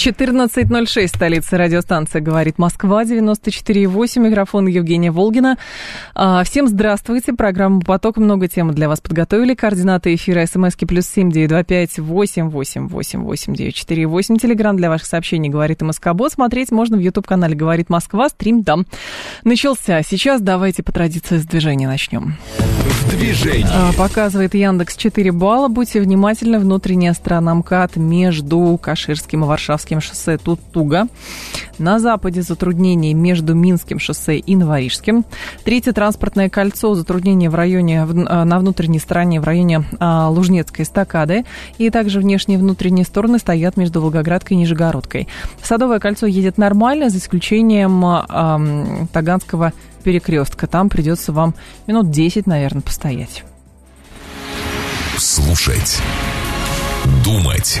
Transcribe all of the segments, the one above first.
14.06, столица радиостанция «Говорит Москва», 94.8, микрофон Евгения Волгина. А, всем здравствуйте, программа «Поток», много тем для вас подготовили. Координаты эфира смски плюс семь девять два пять восемь восемь восемь восемь девять четыре восемь. Телеграмм для ваших сообщений «Говорит МСК-бот». Смотреть можно в YouTube-канале «Говорит Москва». Стрим там начался. Сейчас давайте по традиции с движения начнем. Движение. А, показывает Яндекс 4 балла. Будьте внимательны. Внутренняя сторона МКАД между Каширским и Варшавским Минским шоссе тут туго. На западе затруднения между Минским шоссе и Новорижским. Третье транспортное кольцо затруднения в районе, а, на внутренней стороне в районе а, Лужнецкой эстакады. И также внешние и внутренние стороны стоят между Волгоградкой и Нижегородкой. Садовое кольцо едет нормально, за исключением а, Таганского перекрестка. Там придется вам минут 10, наверное, постоять. Слушать. Думать.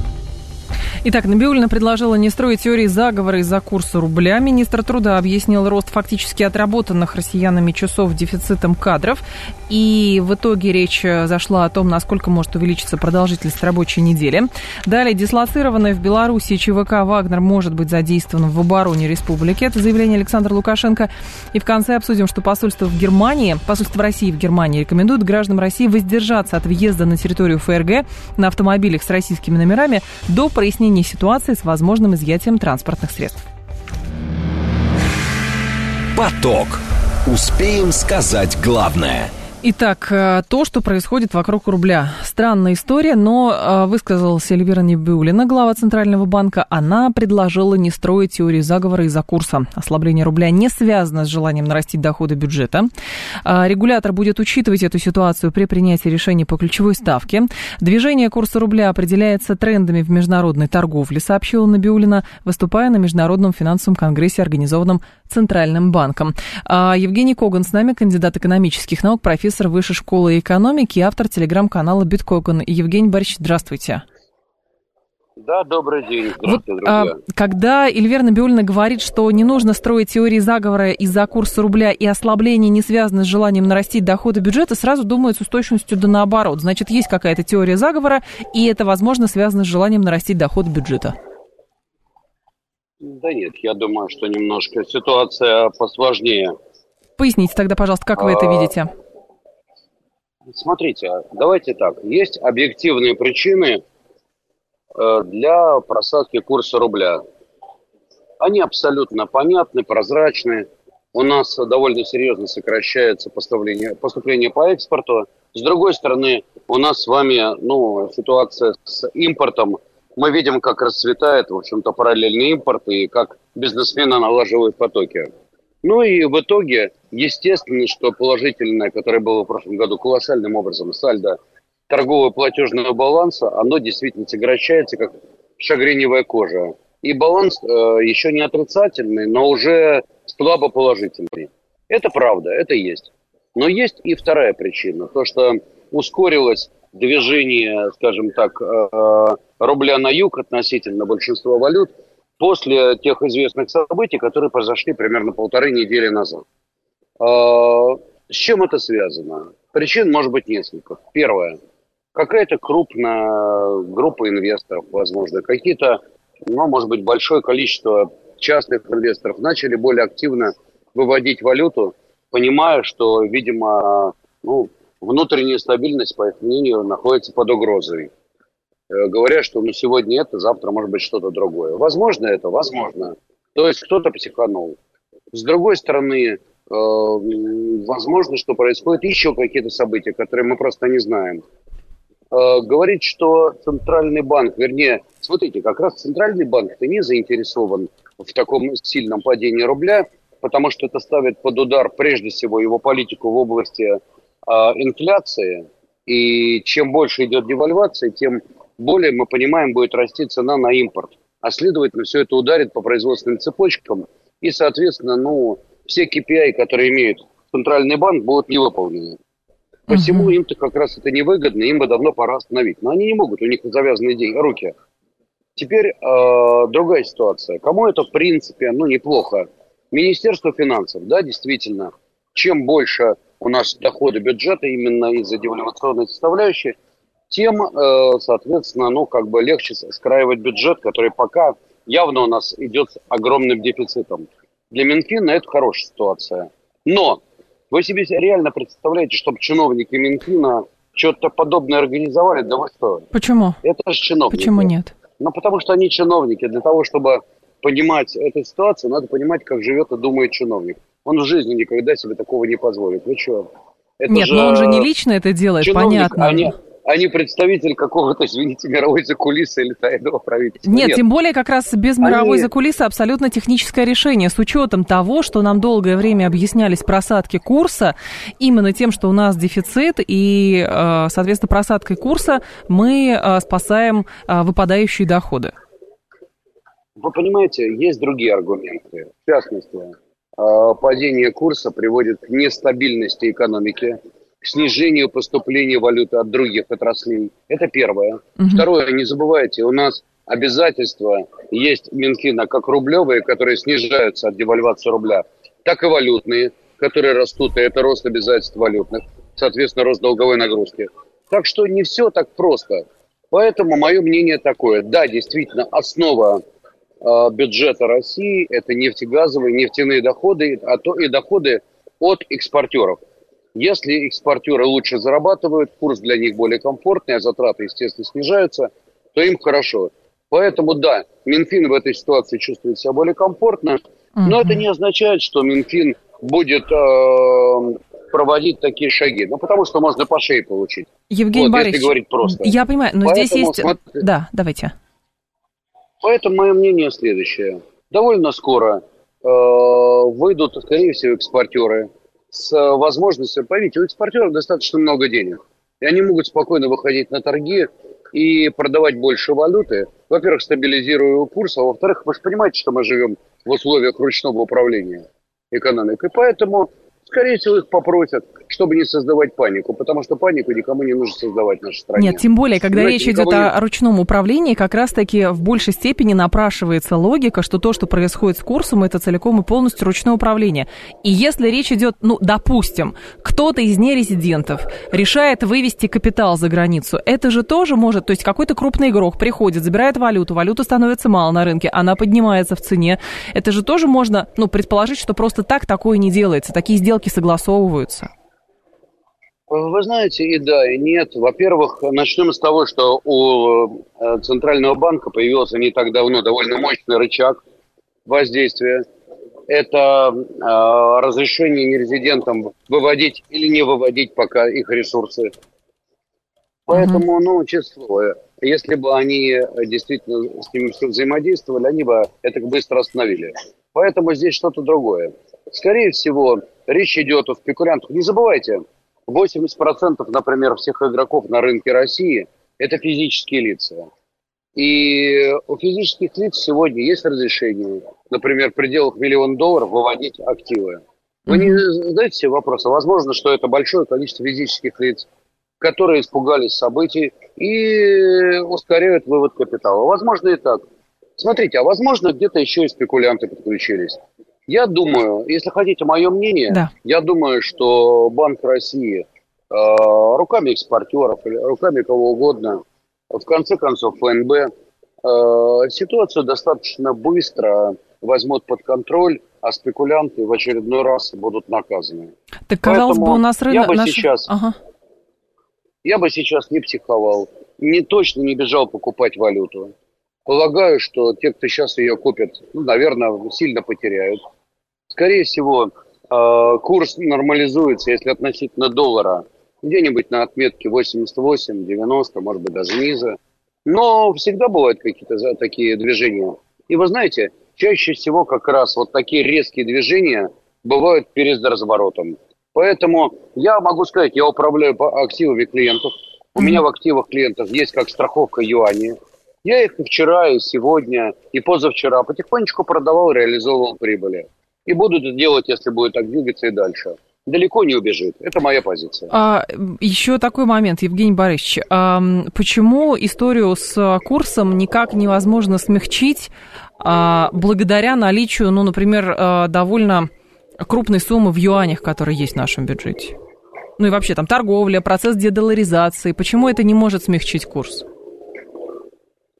Итак, Набиулина предложила не строить теории заговора из-за курса рубля. Министр труда объяснил рост фактически отработанных россиянами часов дефицитом кадров. И в итоге речь зашла о том, насколько может увеличиться продолжительность рабочей недели. Далее, дислоцированная в Беларуси ЧВК «Вагнер» может быть задействован в обороне республики. Это заявление Александра Лукашенко. И в конце обсудим, что посольство в Германии, посольство России в Германии рекомендует гражданам России воздержаться от въезда на территорию ФРГ на автомобилях с российскими номерами до прояснения прояснении ситуации с возможным изъятием транспортных средств. Поток. Успеем сказать главное – Итак, э, то, что происходит вокруг рубля. Странная история, но э, высказалась Эльвира Небиулина, глава Центрального банка. Она предложила не строить теорию заговора из-за курса. Ослабление рубля не связано с желанием нарастить доходы бюджета. Э, регулятор будет учитывать эту ситуацию при принятии решений по ключевой ставке. Движение курса рубля определяется трендами в международной торговле, сообщила Набиулина, выступая на Международном финансовом конгрессе, организованном Центральным банком. Евгений Коган с нами, кандидат экономических наук, профессор Высшей школы экономики и автор телеграм-канала Биткоин. Евгений Борисович, здравствуйте. Да, добрый день. Вот, а, когда Эльвира Набиулина говорит, что не нужно строить теории заговора из-за курса рубля и ослабление не связано с желанием нарастить доходы бюджета, сразу думается с точностью да наоборот. Значит, есть какая-то теория заговора, и это, возможно, связано с желанием нарастить доходы бюджета. Да нет, я думаю, что немножко ситуация посложнее. Поясните тогда, пожалуйста, как вы это а, видите? Смотрите, давайте так. Есть объективные причины э, для просадки курса рубля. Они абсолютно понятны, прозрачны. У нас довольно серьезно сокращается поступление, поступление по экспорту. С другой стороны, у нас с вами ну, ситуация с импортом. Мы видим, как расцветает, в общем-то, параллельный импорт и как бизнесмены налаживают потоки. Ну и в итоге, естественно, что положительное, которое было в прошлом году колоссальным образом, сальдо торгового платежного баланса, оно действительно сокращается, как шагреневая кожа. И баланс э, еще не отрицательный, но уже слабо положительный. Это правда, это есть. Но есть и вторая причина, то, что ускорилось движение, скажем так, э, рубля на юг относительно большинства валют – после тех известных событий, которые произошли примерно полторы недели назад. А, с чем это связано? Причин может быть несколько. Первое. Какая-то крупная группа инвесторов, возможно, какие-то, ну, может быть, большое количество частных инвесторов начали более активно выводить валюту, понимая, что, видимо, ну, внутренняя стабильность, по их мнению, находится под угрозой. Э, говорят, что ну, сегодня это, завтра может быть что-то другое. Возможно это? Возможно. То есть кто-то психанул. С другой стороны, э, возможно, что происходят еще какие-то события, которые мы просто не знаем. Э, говорить, что Центральный банк, вернее, смотрите, как раз Центральный банк-то не заинтересован в таком сильном падении рубля, потому что это ставит под удар прежде всего его политику в области инфляции. И чем больше идет девальвация, тем более, мы понимаем, будет расти цена на импорт. а следовательно, все это ударит по производственным цепочкам, и, соответственно, ну, все KPI, которые имеет Центральный банк, будут не выполнены. Посему uh-huh. им-то как раз это невыгодно, им бы давно пора остановить. Но они не могут, у них завязаны деньги, руки. Теперь э, другая ситуация. Кому это, в принципе, ну, неплохо? Министерство финансов, да, действительно, чем больше у нас доходы бюджета именно из-за девальвационной составляющей, тем, э, соответственно, ну, как бы легче скраивать бюджет, который пока явно у нас идет с огромным дефицитом. Для Минфина это хорошая ситуация. Но вы себе реально представляете, чтобы чиновники Минфина что-то подобное организовали? Да вы что? Почему? Это же чиновники. Почему нет? Ну, потому что они чиновники. Для того, чтобы понимать эту ситуацию, надо понимать, как живет и думает чиновник. Он в жизни никогда себе такого не позволит. Вы что? Нет, же... но он же не лично это делает, чиновник, понятно. Они, а не представитель какого-то, извините, мировой закулисы или тайного правительства. Нет, Нет, тем более как раз без мировой Они... закулисы абсолютно техническое решение, с учетом того, что нам долгое время объяснялись просадки курса, именно тем, что у нас дефицит, и, э, соответственно, просадкой курса мы э, спасаем э, выпадающие доходы. Вы понимаете, есть другие аргументы. В частности, падение курса приводит к нестабильности экономики, к снижению поступления валюты от других отраслей. Это первое. Угу. Второе, не забывайте, у нас обязательства есть Минфина как рублевые, которые снижаются от девальвации рубля, так и валютные, которые растут, и это рост обязательств валютных, соответственно, рост долговой нагрузки. Так что не все так просто. Поэтому мое мнение такое. Да, действительно, основа э, бюджета России – это нефтегазовые, нефтяные доходы, а то и доходы от экспортеров. Если экспортеры лучше зарабатывают, курс для них более комфортный, а затраты, естественно, снижаются, то им хорошо. Поэтому, да, Минфин в этой ситуации чувствует себя более комфортно, но uh это не означает, что Минфин будет э, проводить такие шаги. Ну, потому что можно по шее получить. Евгений вот, Борисович, если говорить просто. я понимаю, но Поэтому, здесь есть... Смотри, да, давайте. Поэтому мое мнение следующее. Довольно скоро э, выйдут, скорее всего, экспортеры с э, возможностью, поверьте, у экспортеров достаточно много денег. И они могут спокойно выходить на торги и продавать больше валюты. Во-первых, стабилизируя курс, а во-вторых, вы же понимаете, что мы живем в условиях ручного управления экономикой. Поэтому скорее всего, их попросят, чтобы не создавать панику, потому что панику никому не нужно создавать в нашей стране. Нет, тем более, когда Знаете, речь идет не... о ручном управлении, как раз-таки в большей степени напрашивается логика, что то, что происходит с курсом, это целиком и полностью ручное управление. И если речь идет, ну, допустим, кто-то из нерезидентов решает вывести капитал за границу, это же тоже может, то есть какой-то крупный игрок приходит, забирает валюту, валюта становится мало на рынке, она поднимается в цене, это же тоже можно, ну, предположить, что просто так такое не делается, такие сделки сделки согласовываются? Вы знаете, и да, и нет. Во-первых, начнем с того, что у э, Центрального банка появился не так давно довольно мощный рычаг воздействия. Это э, разрешение нерезидентам выводить или не выводить пока их ресурсы. Поэтому, uh-huh. ну, слово, если бы они действительно с ними взаимодействовали, они бы это быстро остановили. Поэтому здесь что-то другое. Скорее всего, речь идет о спекулянтах. Не забывайте, 80%, например, всех игроков на рынке России – это физические лица. И у физических лиц сегодня есть разрешение, например, в пределах миллиона долларов выводить активы. Вы не задаете себе вопрос, а возможно, что это большое количество физических лиц, которые испугались событий и ускоряют вывод капитала. Возможно и так. Смотрите, а возможно где-то еще и спекулянты подключились. Я думаю, если хотите мое мнение, да. я думаю, что Банк России э, руками экспортеров или руками кого угодно, в конце концов ФНБ, э, ситуацию достаточно быстро возьмут под контроль, а спекулянты в очередной раз будут наказаны. Так казалось Поэтому бы, у нас рынок... Я бы наш... сейчас... Ага. Я бы сейчас не психовал, не точно не бежал покупать валюту. Полагаю, что те, кто сейчас ее купит, ну, наверное, сильно потеряют. Скорее всего, э, курс нормализуется, если относительно доллара, где-нибудь на отметке 88, 90, может быть, даже ниже. Но всегда бывают какие-то такие движения. И вы знаете, чаще всего как раз вот такие резкие движения бывают перед разворотом. Поэтому я могу сказать, я управляю активами клиентов. У меня в активах клиентов есть как страховка юани, Я их и вчера, и сегодня, и позавчера потихонечку продавал, реализовывал прибыли. И буду это делать, если будет так двигаться и дальше далеко не убежит. Это моя позиция. А, еще такой момент, Евгений Борисович. А, почему историю с курсом никак невозможно смягчить а, благодаря наличию, ну, например, а, довольно крупной суммы в юанях, которые есть в нашем бюджете? Ну и вообще там торговля, процесс дедоларизации. Почему это не может смягчить курс?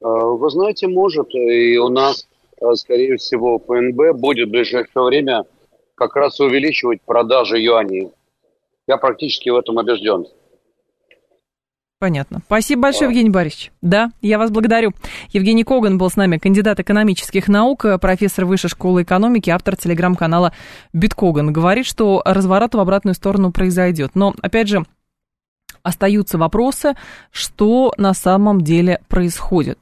Вы знаете, может. И у нас, а, скорее всего, ПНБ будет в ближайшее время как раз увеличивать продажи юаней. Я практически в этом убежден. Понятно. Спасибо большое, Евгений Борисович. Да, я вас благодарю. Евгений Коган был с нами, кандидат экономических наук, профессор Высшей школы экономики, автор телеграм-канала Биткоган. Говорит, что разворот в обратную сторону произойдет. Но, опять же, остаются вопросы, что на самом деле происходит.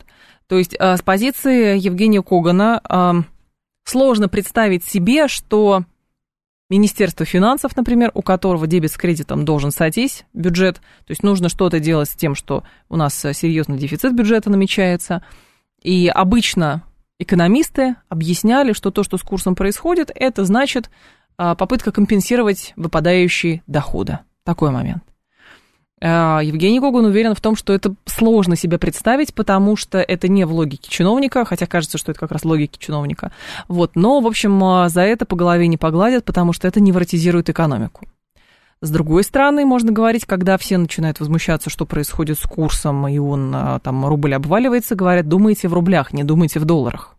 То есть э, с позиции Евгения Когана э, сложно представить себе, что Министерство финансов, например, у которого дебет с кредитом должен сойтись, бюджет, то есть нужно что-то делать с тем, что у нас э, серьезный дефицит бюджета намечается. И обычно экономисты объясняли, что то, что с курсом происходит, это значит а, попытка компенсировать выпадающие доходы. Такой момент. А, Евгений Гогун уверен в том, что это сложно себе представить, потому что это не в логике чиновника, хотя кажется, что это как раз логики чиновника. Вот. Но, в общем, а, за это по голове не погладят, потому что это невротизирует экономику. С другой стороны, можно говорить, когда все начинают возмущаться, что происходит с курсом, и он, а, там, рубль обваливается, говорят, думайте в рублях, не думайте в долларах.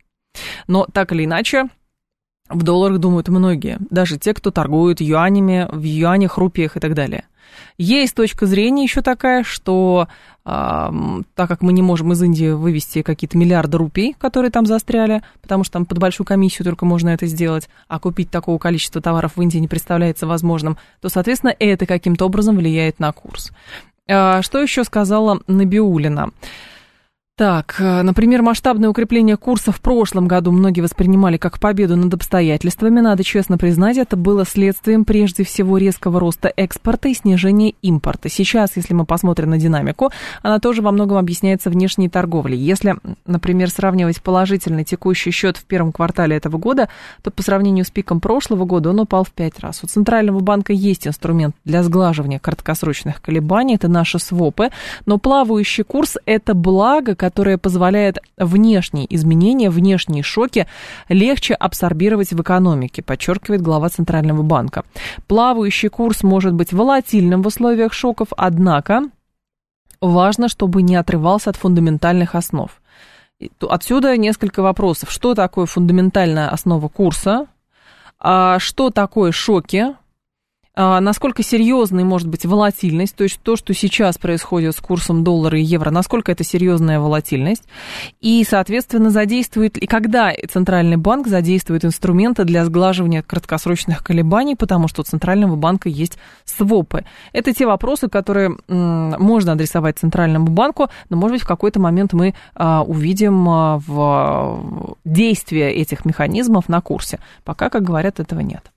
Но так или иначе, в долларах думают многие, даже те, кто торгуют юанями, в юанях, рупиях и так далее. Есть точка зрения еще такая, что а, так как мы не можем из Индии вывести какие-то миллиарды рупий, которые там застряли, потому что там под большую комиссию только можно это сделать, а купить такого количества товаров в Индии не представляется возможным, то, соответственно, это каким-то образом влияет на курс. А, что еще сказала Набиулина? Так, э, например, масштабное укрепление курса в прошлом году многие воспринимали как победу над обстоятельствами. Надо честно признать, это было следствием прежде всего резкого роста экспорта и снижения импорта. Сейчас, если мы посмотрим на динамику, она тоже во многом объясняется внешней торговлей. Если, например, сравнивать положительный текущий счет в первом квартале этого года, то по сравнению с пиком прошлого года он упал в пять раз. У Центрального банка есть инструмент для сглаживания краткосрочных колебаний, это наши свопы, но плавающий курс – это благо, которая позволяет внешние изменения, внешние шоки легче абсорбировать в экономике, подчеркивает глава Центрального банка. Плавающий курс может быть волатильным в условиях шоков, однако важно, чтобы не отрывался от фундаментальных основ. Отсюда несколько вопросов. Что такое фундаментальная основа курса? А что такое шоки? А, насколько серьезной может быть волатильность, то есть то, что сейчас происходит с курсом доллара и евро, насколько это серьезная волатильность, и, соответственно, задействует, и когда Центральный банк задействует инструменты для сглаживания краткосрочных колебаний, потому что у Центрального банка есть свопы. Это те вопросы, которые можно адресовать Центральному банку, но, может быть, в какой-то момент мы а, увидим а, в действие этих механизмов на курсе. Пока, как говорят, этого нет.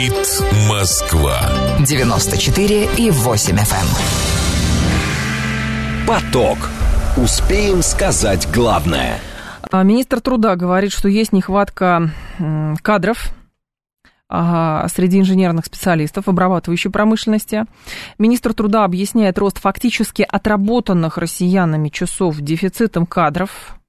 Говорит Москва. 94 и 8 FM. Эм. Поток. Успеем сказать главное. А, министр труда говорит, что есть нехватка кадров среди инженерных специалистов обрабатывающей промышленности. Министр труда объясняет рост фактически отработанных россиянами часов дефицитом кадров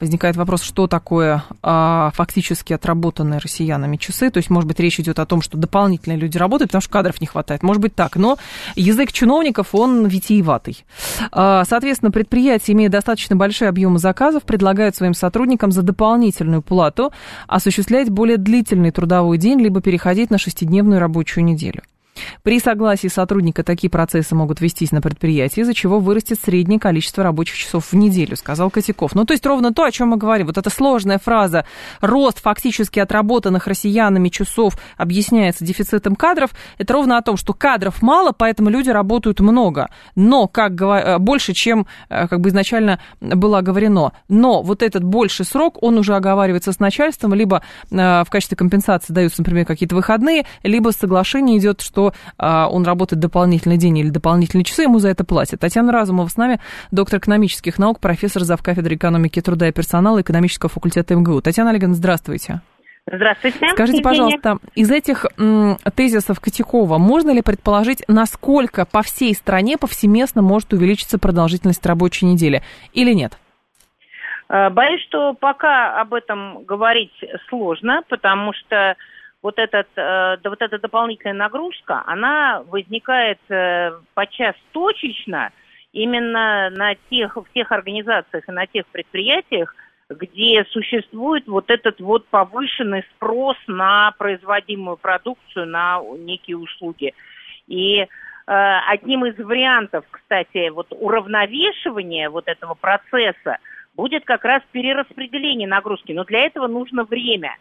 возникает вопрос, что такое а, фактически отработанные россиянами часы. То есть, может быть, речь идет о том, что дополнительные люди работают, потому что кадров не хватает. Может быть так, но язык чиновников, он витиеватый. А, соответственно, предприятия, имея достаточно большие объемы заказов, предлагают своим сотрудникам за дополнительную плату осуществлять более длительный трудовой день, либо переходить на шестидневную рабочую неделю. При согласии сотрудника такие процессы могут вестись на предприятии, из-за чего вырастет среднее количество рабочих часов в неделю, сказал Котяков. Ну, то есть ровно то, о чем мы говорим. Вот эта сложная фраза «рост фактически отработанных россиянами часов объясняется дефицитом кадров», это ровно о том, что кадров мало, поэтому люди работают много, но как э, больше, чем э, как бы изначально было оговорено. Но вот этот больший срок, он уже оговаривается с начальством, либо э, в качестве компенсации даются, например, какие-то выходные, либо соглашение идет, что что а, он работает дополнительный день или дополнительные часы, ему за это платят. Татьяна Разумова с нами, доктор экономических наук, профессор завкафедры экономики труда и персонала экономического факультета МГУ. Татьяна Олеговна, здравствуйте. Здравствуйте. Скажите, пожалуйста, из этих м, тезисов Котякова можно ли предположить, насколько по всей стране повсеместно может увеличиться продолжительность рабочей недели или нет? Э, боюсь, что пока об этом говорить сложно, потому что вот, этот, э, вот эта дополнительная нагрузка, она возникает э, подчас точечно именно на тех, в тех организациях и на тех предприятиях, где существует вот этот вот повышенный спрос на производимую продукцию, на некие услуги. И э, одним из вариантов, кстати, вот уравновешивания вот этого процесса – будет как раз перераспределение нагрузки. Но для этого нужно время.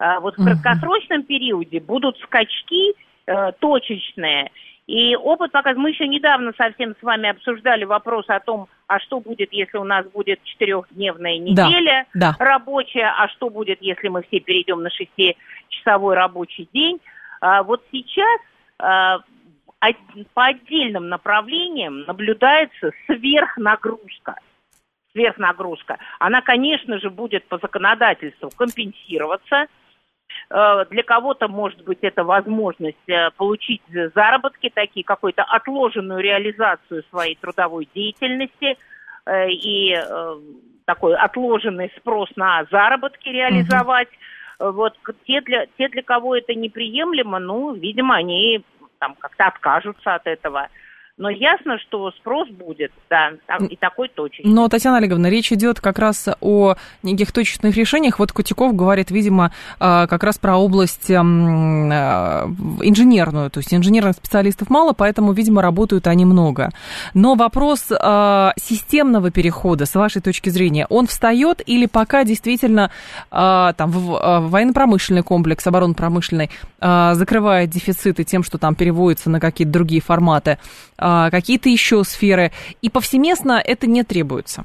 А вот в краткосрочном периоде будут скачки э, точечные. И опыт показывает, мы еще недавно совсем с вами обсуждали вопрос о том, а что будет, если у нас будет четырехдневная неделя да, да. рабочая, а что будет, если мы все перейдем на шестичасовой рабочий день. А вот сейчас а, по отдельным направлениям наблюдается сверхнагрузка сверхнагрузка, она, конечно же, будет по законодательству компенсироваться. Э, для кого-то, может быть, это возможность э, получить заработки, такие какую-то отложенную реализацию своей трудовой деятельности э, и такой отложенный спрос на заработки реализовать. Угу. Вот те для, те, для кого это неприемлемо, ну, видимо, они там как-то откажутся от этого. Но ясно, что спрос будет, да, и такой точечный. Но, Татьяна Олеговна, речь идет как раз о неких точечных решениях. Вот Кутяков говорит, видимо, а, как раз про область а, инженерную, то есть инженерных специалистов мало, поэтому, видимо, работают они много. Но вопрос а, системного перехода, с вашей точки зрения, он встает или пока действительно там военно-промышленный комплекс, оборонно-промышленный закрывает дефициты тем, что там переводится на какие-то другие форматы, какие-то еще сферы, и повсеместно это не требуется?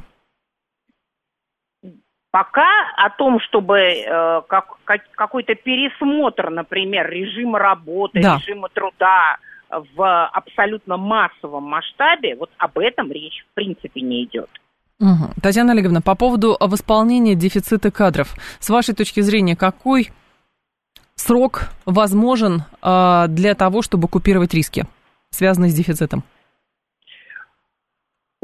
Пока о том, чтобы э, как, как, какой-то пересмотр, например, режима работы, да. режима труда в абсолютно массовом масштабе, вот об этом речь в принципе не идет. Угу. Татьяна Олеговна, по поводу восполнения дефицита кадров, с вашей точки зрения, какой срок возможен э, для того, чтобы купировать риски? связанные с дефицитом?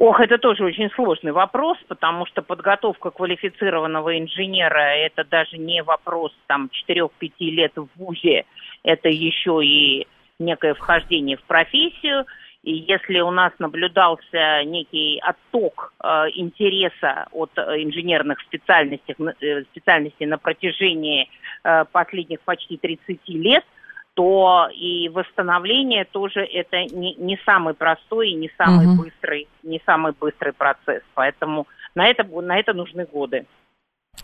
Ох, это тоже очень сложный вопрос, потому что подготовка квалифицированного инженера – это даже не вопрос там 4-5 лет в ВУЗе, это еще и некое вхождение в профессию. И если у нас наблюдался некий отток э, интереса от э, инженерных специальностей, э, специальностей на протяжении э, последних почти 30 лет – то и восстановление тоже это не, не самый простой и не самый угу. быстрый, не самый быстрый процесс. Поэтому на это, на это нужны годы.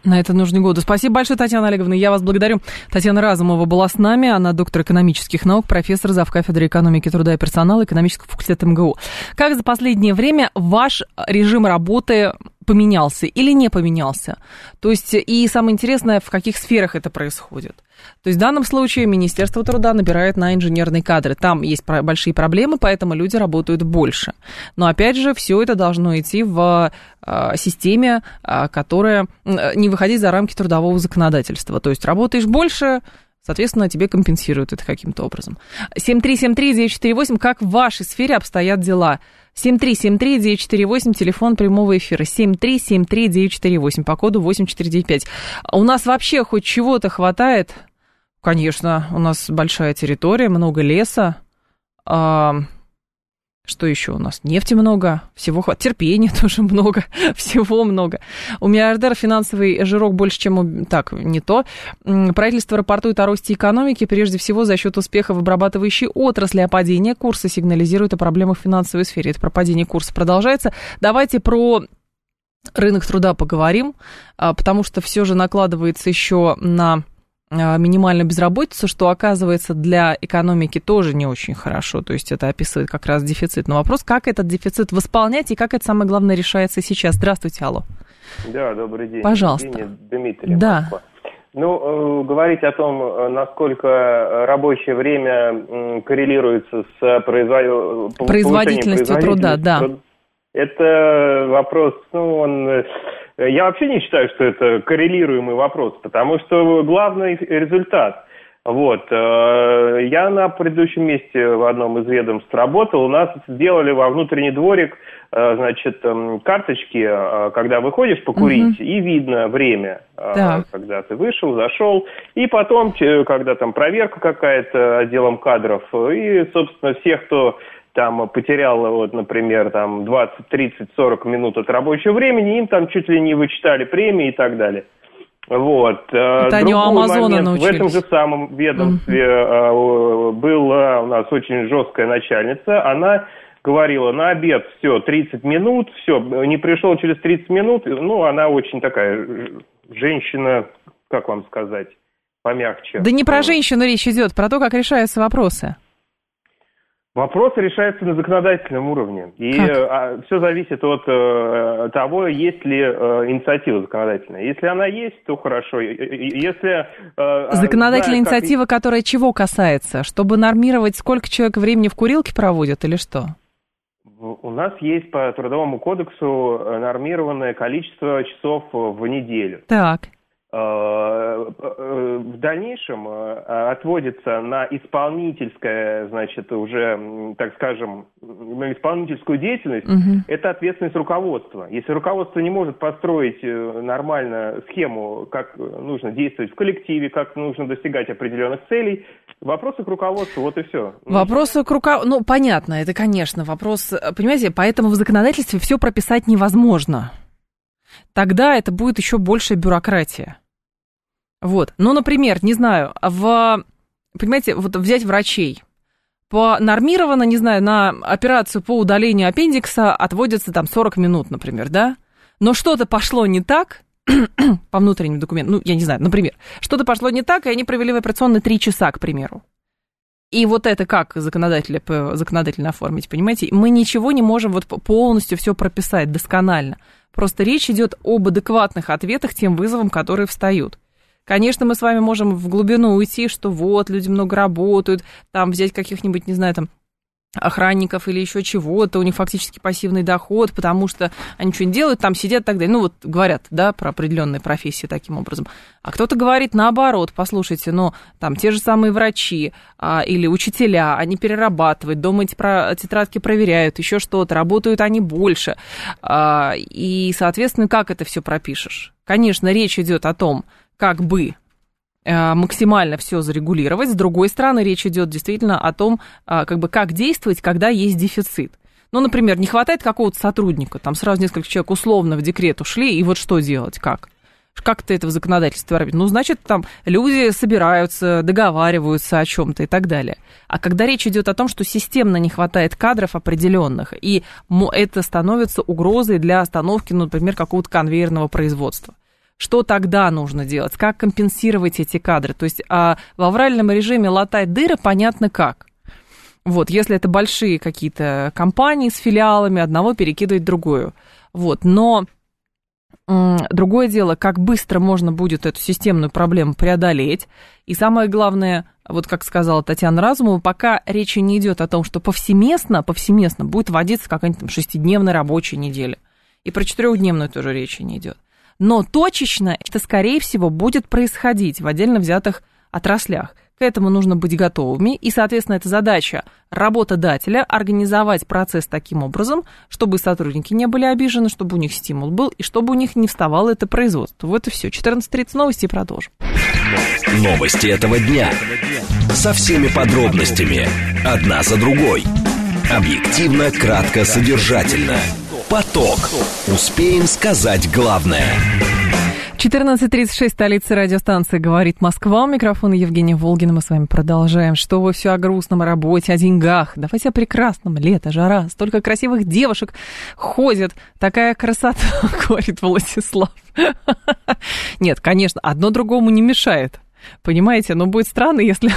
На это нужны годы. Спасибо большое, Татьяна Олеговна. Я вас благодарю. Татьяна Разумова была с нами. Она доктор экономических наук, профессор зав. кафедры экономики труда и персонала экономического факультета МГУ. Как за последнее время ваш режим работы поменялся или не поменялся. То есть, и самое интересное, в каких сферах это происходит. То есть в данном случае Министерство труда набирает на инженерные кадры. Там есть большие проблемы, поэтому люди работают больше. Но опять же, все это должно идти в э, системе, э, которая не выходить за рамки трудового законодательства. То есть работаешь больше, Соответственно, тебе компенсируют это каким-то образом. 7373948, как в вашей сфере обстоят дела? 7373948, телефон прямого эфира. 7373948, по коду 8495. У нас вообще хоть чего-то хватает? Конечно, у нас большая территория, много леса. Что еще у нас? Нефти много, всего хватит. Терпения тоже много, всего много. У миллиардера финансовый жирок больше, чем у... Так, не то. Правительство рапортует о росте экономики, прежде всего за счет успеха в обрабатывающей отрасли, а падение курса сигнализирует о проблемах в финансовой сфере. Это падение курса продолжается. Давайте про рынок труда поговорим, а, потому что все же накладывается еще на минимальную безработицу, что оказывается для экономики тоже не очень хорошо. То есть это описывает как раз дефицит. Но вопрос, как этот дефицит восполнять и как это самое главное решается сейчас. Здравствуйте, алло. Да, добрый день. Пожалуйста. Евгений Дмитрий, да. Москва. Ну, э, говорить о том, э, насколько рабочее время коррелируется с производ... производительностью труда, да. Это вопрос, ну, он... Я вообще не считаю, что это коррелируемый вопрос, потому что главный результат – вот. Э, я на предыдущем месте в одном из ведомств работал. У нас сделали во внутренний дворик э, значит, эм, карточки, э, когда выходишь покурить, угу. и видно время, так. когда ты вышел, зашел. И потом, когда там проверка какая-то отделом кадров, и, собственно, всех, кто там потерял, вот, например, там 20, 30, 40 минут от рабочего времени, им там чуть ли не вычитали премии и так далее. Вот. Э, Это они у Амазона научились. В этом же самом ведомстве mm-hmm. была у нас очень жесткая начальница. Она говорила, на обед все, 30 минут, все, не пришел через 30 минут. Ну, она очень такая женщина, как вам сказать, помягче. Да не про женщину речь идет, про то, как решаются вопросы. Вопрос решается на законодательном уровне. И а, все зависит от э, того, есть ли э, инициатива законодательная. Если она есть, то хорошо. Если, э, Законодательная знаю, инициатива, как... которая чего касается? Чтобы нормировать, сколько человек времени в курилке проводит или что? У нас есть по Трудовому кодексу э, нормированное количество часов в неделю. Так. Э, э, в дальнейшем э, отводится на исполнительское, значит, уже, так скажем, на исполнительскую деятельность, угу. это ответственность руководства. Если руководство не может построить нормально схему, как нужно действовать в коллективе, как нужно достигать определенных целей, вопросы к руководству, вот и все. Вопросы к руководству, ну, понятно, это, конечно, вопрос, понимаете, поэтому в законодательстве все прописать невозможно тогда это будет еще больше бюрократия. Вот. Ну, например, не знаю, в, понимаете, вот взять врачей. По нормированно, не знаю, на операцию по удалению аппендикса отводится там 40 минут, например, да? Но что-то пошло не так, по внутренним документам, ну, я не знаю, например, что-то пошло не так, и они провели в операционной 3 часа, к примеру. И вот это как законодателя, законодательно оформить, понимаете? Мы ничего не можем вот полностью все прописать досконально. Просто речь идет об адекватных ответах тем вызовам, которые встают. Конечно, мы с вами можем в глубину уйти, что вот, люди много работают, там взять каких-нибудь, не знаю, там, охранников или еще чего-то, у них фактически пассивный доход, потому что они что-нибудь делают, там сидят и так далее. Ну, вот говорят, да, про определенные профессии таким образом. А кто-то говорит наоборот, послушайте, но там те же самые врачи а, или учителя, они перерабатывают, дома эти про, тетрадки проверяют, еще что-то, работают они больше. А, и, соответственно, как это все пропишешь? Конечно, речь идет о том, как бы максимально все зарегулировать. С другой стороны, речь идет действительно о том, э, как бы как действовать, когда есть дефицит. Ну, например, не хватает какого-то сотрудника, там сразу несколько человек условно в декрет ушли, и вот что делать, как? Как ты это в законодательстве пропишешь? Ну, значит, там люди собираются, договариваются о чем-то и так далее. А когда речь идет о том, что системно не хватает кадров определенных, и это становится угрозой для остановки, ну, например, какого-то конвейерного производства – что тогда нужно делать? Как компенсировать эти кадры? То есть а в авральном режиме латать дыры понятно как. Вот, если это большие какие-то компании с филиалами, одного перекидывать другую. Вот, но другое дело, как быстро можно будет эту системную проблему преодолеть. И самое главное, вот как сказала Татьяна Разумова, пока речи не идет о том, что повсеместно, повсеместно будет вводиться какая-нибудь там шестидневная рабочая неделя. И про четырехдневную тоже речи не идет но точечно это, скорее всего, будет происходить в отдельно взятых отраслях. К этому нужно быть готовыми, и, соответственно, это задача работодателя организовать процесс таким образом, чтобы сотрудники не были обижены, чтобы у них стимул был, и чтобы у них не вставало это производство. Вот и все. 14.30 новости и продолжим. Новости этого дня. Со всеми подробностями. Одна за другой. Объективно, кратко, содержательно. Поток. Успеем сказать главное. 14.36, столица радиостанции «Говорит Москва». У микрофона Евгения Волгина. Мы с вами продолжаем. Что вы все о грустном, о работе, о деньгах. Давайте о прекрасном. Лето, жара. Столько красивых девушек ходит. Такая красота, говорит Владислав. Нет, конечно, одно другому не мешает. Понимаете, но будет странно, если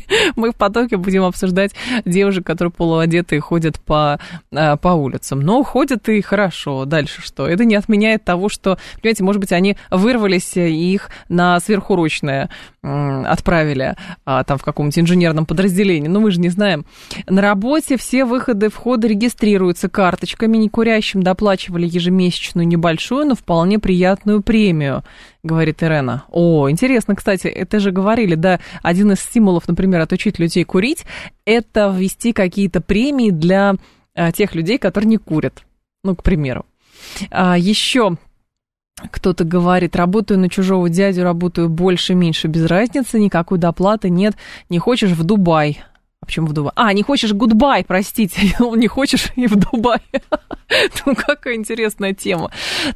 мы в потоке будем обсуждать девушек, которые полуодетые ходят по, а, по улицам. Но ходят и хорошо. Дальше что? Это не отменяет того, что, понимаете, может быть, они вырвались и их на сверхурочное отправили а, там в каком-нибудь инженерном подразделении. Но мы же не знаем. На работе все выходы, входы регистрируются карточками. Некурящим доплачивали ежемесячную небольшую, но вполне приятную премию говорит Ирена. О, интересно, кстати, это же говорили, да, один из стимулов, например, отучить людей курить, это ввести какие-то премии для а, тех людей, которые не курят. Ну, к примеру. А, еще кто-то говорит, работаю на чужого дядю, работаю больше, меньше, без разницы, никакой доплаты нет, не хочешь в Дубай. А почему в Дубай? А, не хочешь гудбай, простите. не хочешь и в Дубай. ну, какая интересная тема.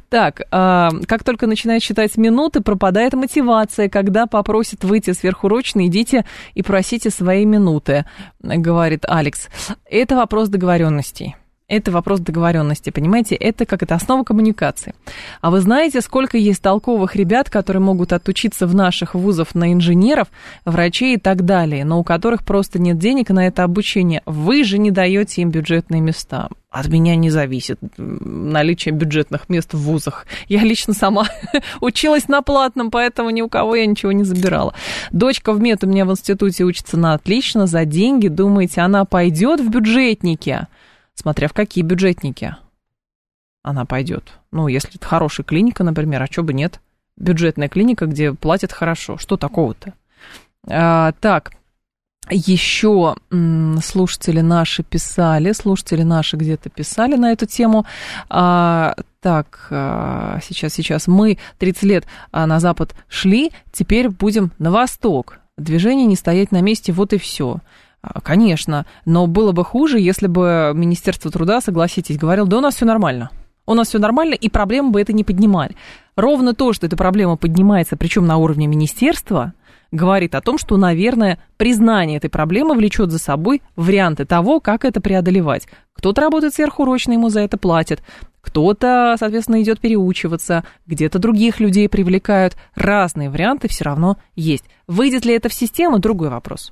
Так, а, как только начинает считать минуты, пропадает мотивация. Когда попросят выйти сверхурочно, идите и просите свои минуты, говорит Алекс. Это вопрос договоренностей. Это вопрос договоренности, понимаете? Это как это основа коммуникации. А вы знаете, сколько есть толковых ребят, которые могут отучиться в наших вузах на инженеров, врачей и так далее, но у которых просто нет денег на это обучение. Вы же не даете им бюджетные места. От меня не зависит наличие бюджетных мест в вузах. Я лично сама училась на платном, поэтому ни у кого я ничего не забирала. Дочка в мед у меня в институте учится на отлично, за деньги. Думаете, она пойдет в бюджетники? Смотря в какие бюджетники она пойдет. Ну, если это хорошая клиника, например, а что бы нет? Бюджетная клиника, где платят хорошо. Что такого-то? А, так, еще слушатели наши писали, слушатели наши где-то писали на эту тему. А, так, а, сейчас, сейчас. Мы 30 лет а, на запад шли, теперь будем на восток. Движение не стоять на месте, вот и все. А, конечно, но было бы хуже, если бы Министерство труда, согласитесь, говорило, да у нас все нормально. У нас все нормально, и проблемы бы это не поднимали. Ровно то, что эта проблема поднимается, причем на уровне министерства, говорит о том, что, наверное, признание этой проблемы влечет за собой варианты того, как это преодолевать. Кто-то работает сверхурочно, ему за это платят, кто-то, соответственно, идет переучиваться, где-то других людей привлекают. Разные варианты все равно есть. Выйдет ли это в систему, другой вопрос.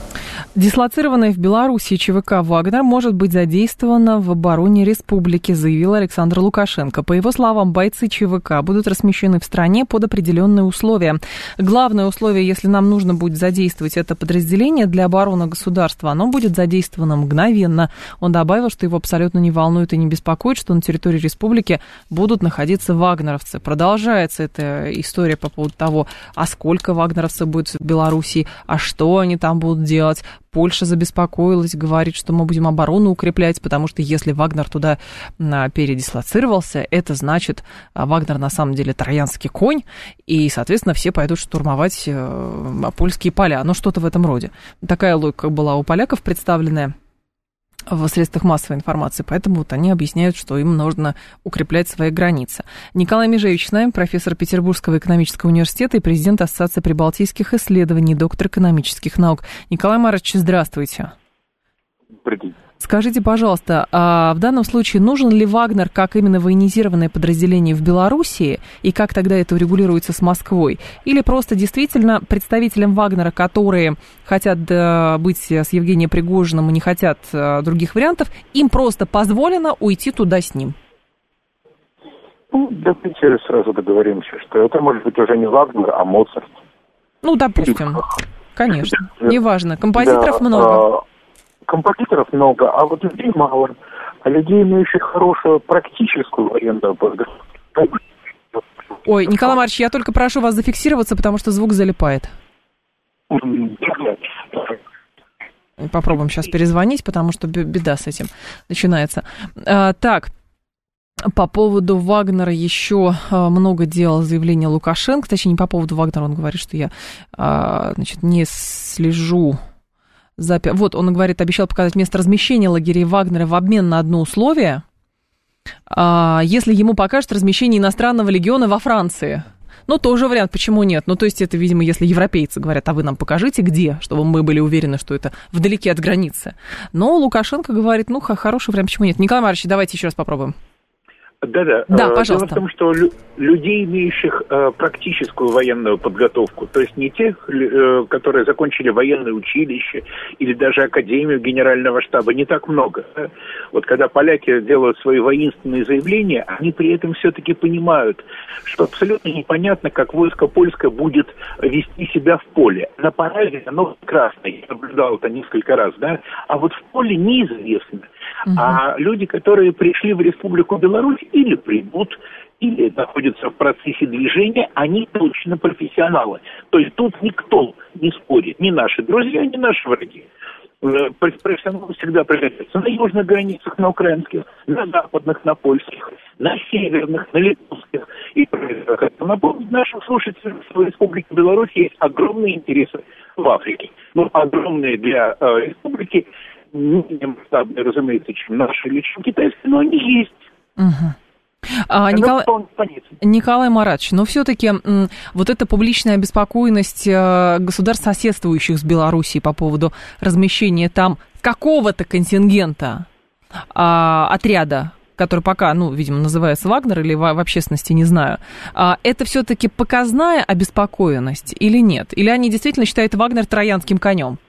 Дислоцированная в Беларуси ЧВК «Вагнер» может быть задействована в обороне республики, заявил Александр Лукашенко. По его словам, бойцы ЧВК будут размещены в стране под определенные условия. Главное условие, если нам нужно будет задействовать это подразделение для обороны государства, оно будет задействовано мгновенно. Он добавил, что его абсолютно не волнует и не беспокоит, что на территории республики будут находиться вагнеровцы. Продолжается эта история по поводу того, а сколько вагнеровцев будет в Беларуси, а что они там будут делать Польша забеспокоилась, говорит, что мы будем оборону укреплять, потому что если Вагнер туда а, передислоцировался, это значит, а, Вагнер на самом деле троянский конь, и, соответственно, все пойдут штурмовать э, польские поля. Ну, что-то в этом роде. Такая логика была у поляков представленная в средствах массовой информации, поэтому вот они объясняют, что им нужно укреплять свои границы. Николай Межевич с нами, профессор Петербургского экономического университета и президент Ассоциации прибалтийских исследований, доктор экономических наук. Николай Марович, здравствуйте. Привет. Скажите, пожалуйста, а в данном случае нужен ли Вагнер как именно военизированное подразделение в Белоруссии, и как тогда это урегулируется с Москвой? Или просто действительно представителям Вагнера, которые хотят быть с Евгением Пригожиным и не хотят а, других вариантов, им просто позволено уйти туда с ним? Ну, давайте сразу договоримся, что это может быть уже не Вагнер, а Моцарт. Ну, допустим. Конечно. Неважно. Композиторов да, много. Композиторов много, а вот людей мало. А людей, имеющих хорошую практическую подготовку. Ой, Николай Марч, я только прошу вас зафиксироваться, потому что звук залипает. Попробуем сейчас перезвонить, потому что беда с этим начинается. А, так, по поводу Вагнера еще а, много делал заявление Лукашенко, точнее, не по поводу Вагнера, он говорит, что я а, значит, не слежу за... Вот, он говорит, обещал показать место размещения лагерей Вагнера в обмен на одно условие, а, если ему покажут размещение иностранного легиона во Франции. Ну, тоже вариант, почему нет? Ну, то есть это, видимо, если европейцы говорят, а вы нам покажите, где, чтобы мы были уверены, что это вдалеке от границы. Но Лукашенко говорит, ну, хороший вариант, почему нет? Николай Марьевич, давайте еще раз попробуем. Да-да. Да, Э, пожалуйста. Дело в том, что лю- людей, имеющих э, практическую военную подготовку, то есть не тех, э, которые закончили военное училище или даже Академию Генерального штаба, не так много. Вот когда поляки делают свои воинственные заявления, они при этом все-таки понимают, что абсолютно непонятно, как войско польское будет вести себя в поле. На параде оно прекрасно, я наблюдал это несколько раз, да, а вот в поле неизвестно. А люди, которые пришли в Республику Беларусь, или придут, или находятся в процессе движения, они точно профессионалы. То есть тут никто не спорит, ни наши друзья, ни наши враги. Э, проф- Профессионалы всегда пригодятся на южных границах, на украинских, на западных, на польских, на северных, на литовских. И э, хочу напомнить нашим слушателям, что в Республике Беларусь есть огромные интересы в Африке. Ну, огромные для э, республики, менее масштабные, разумеется, чем наши или чем китайские, но они есть. Мгм. А, Николай... Николай Маратович, но все-таки вот эта публичная обеспокоенность э, государств, соседствующих с Белоруссией по поводу размещения там какого-то контингента а, отряда, который пока, ну, видимо, называется Вагнер или в, в общественности, не знаю, а, это все-таки показная обеспокоенность или нет? Или они действительно считают Вагнер троянским конем?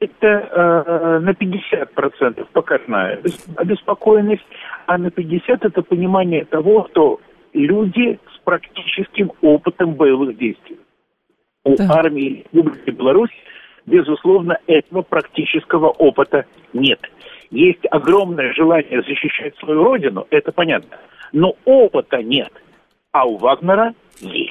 Это э, на 50% показная обеспокоенность, а на 50% это понимание того, что люди с практическим опытом боевых действий. У Так. армии Республики Беларусь, безусловно, этого практического опыта нет. Есть огромное желание защищать свою родину, это понятно, но опыта нет, а у Вагнера есть.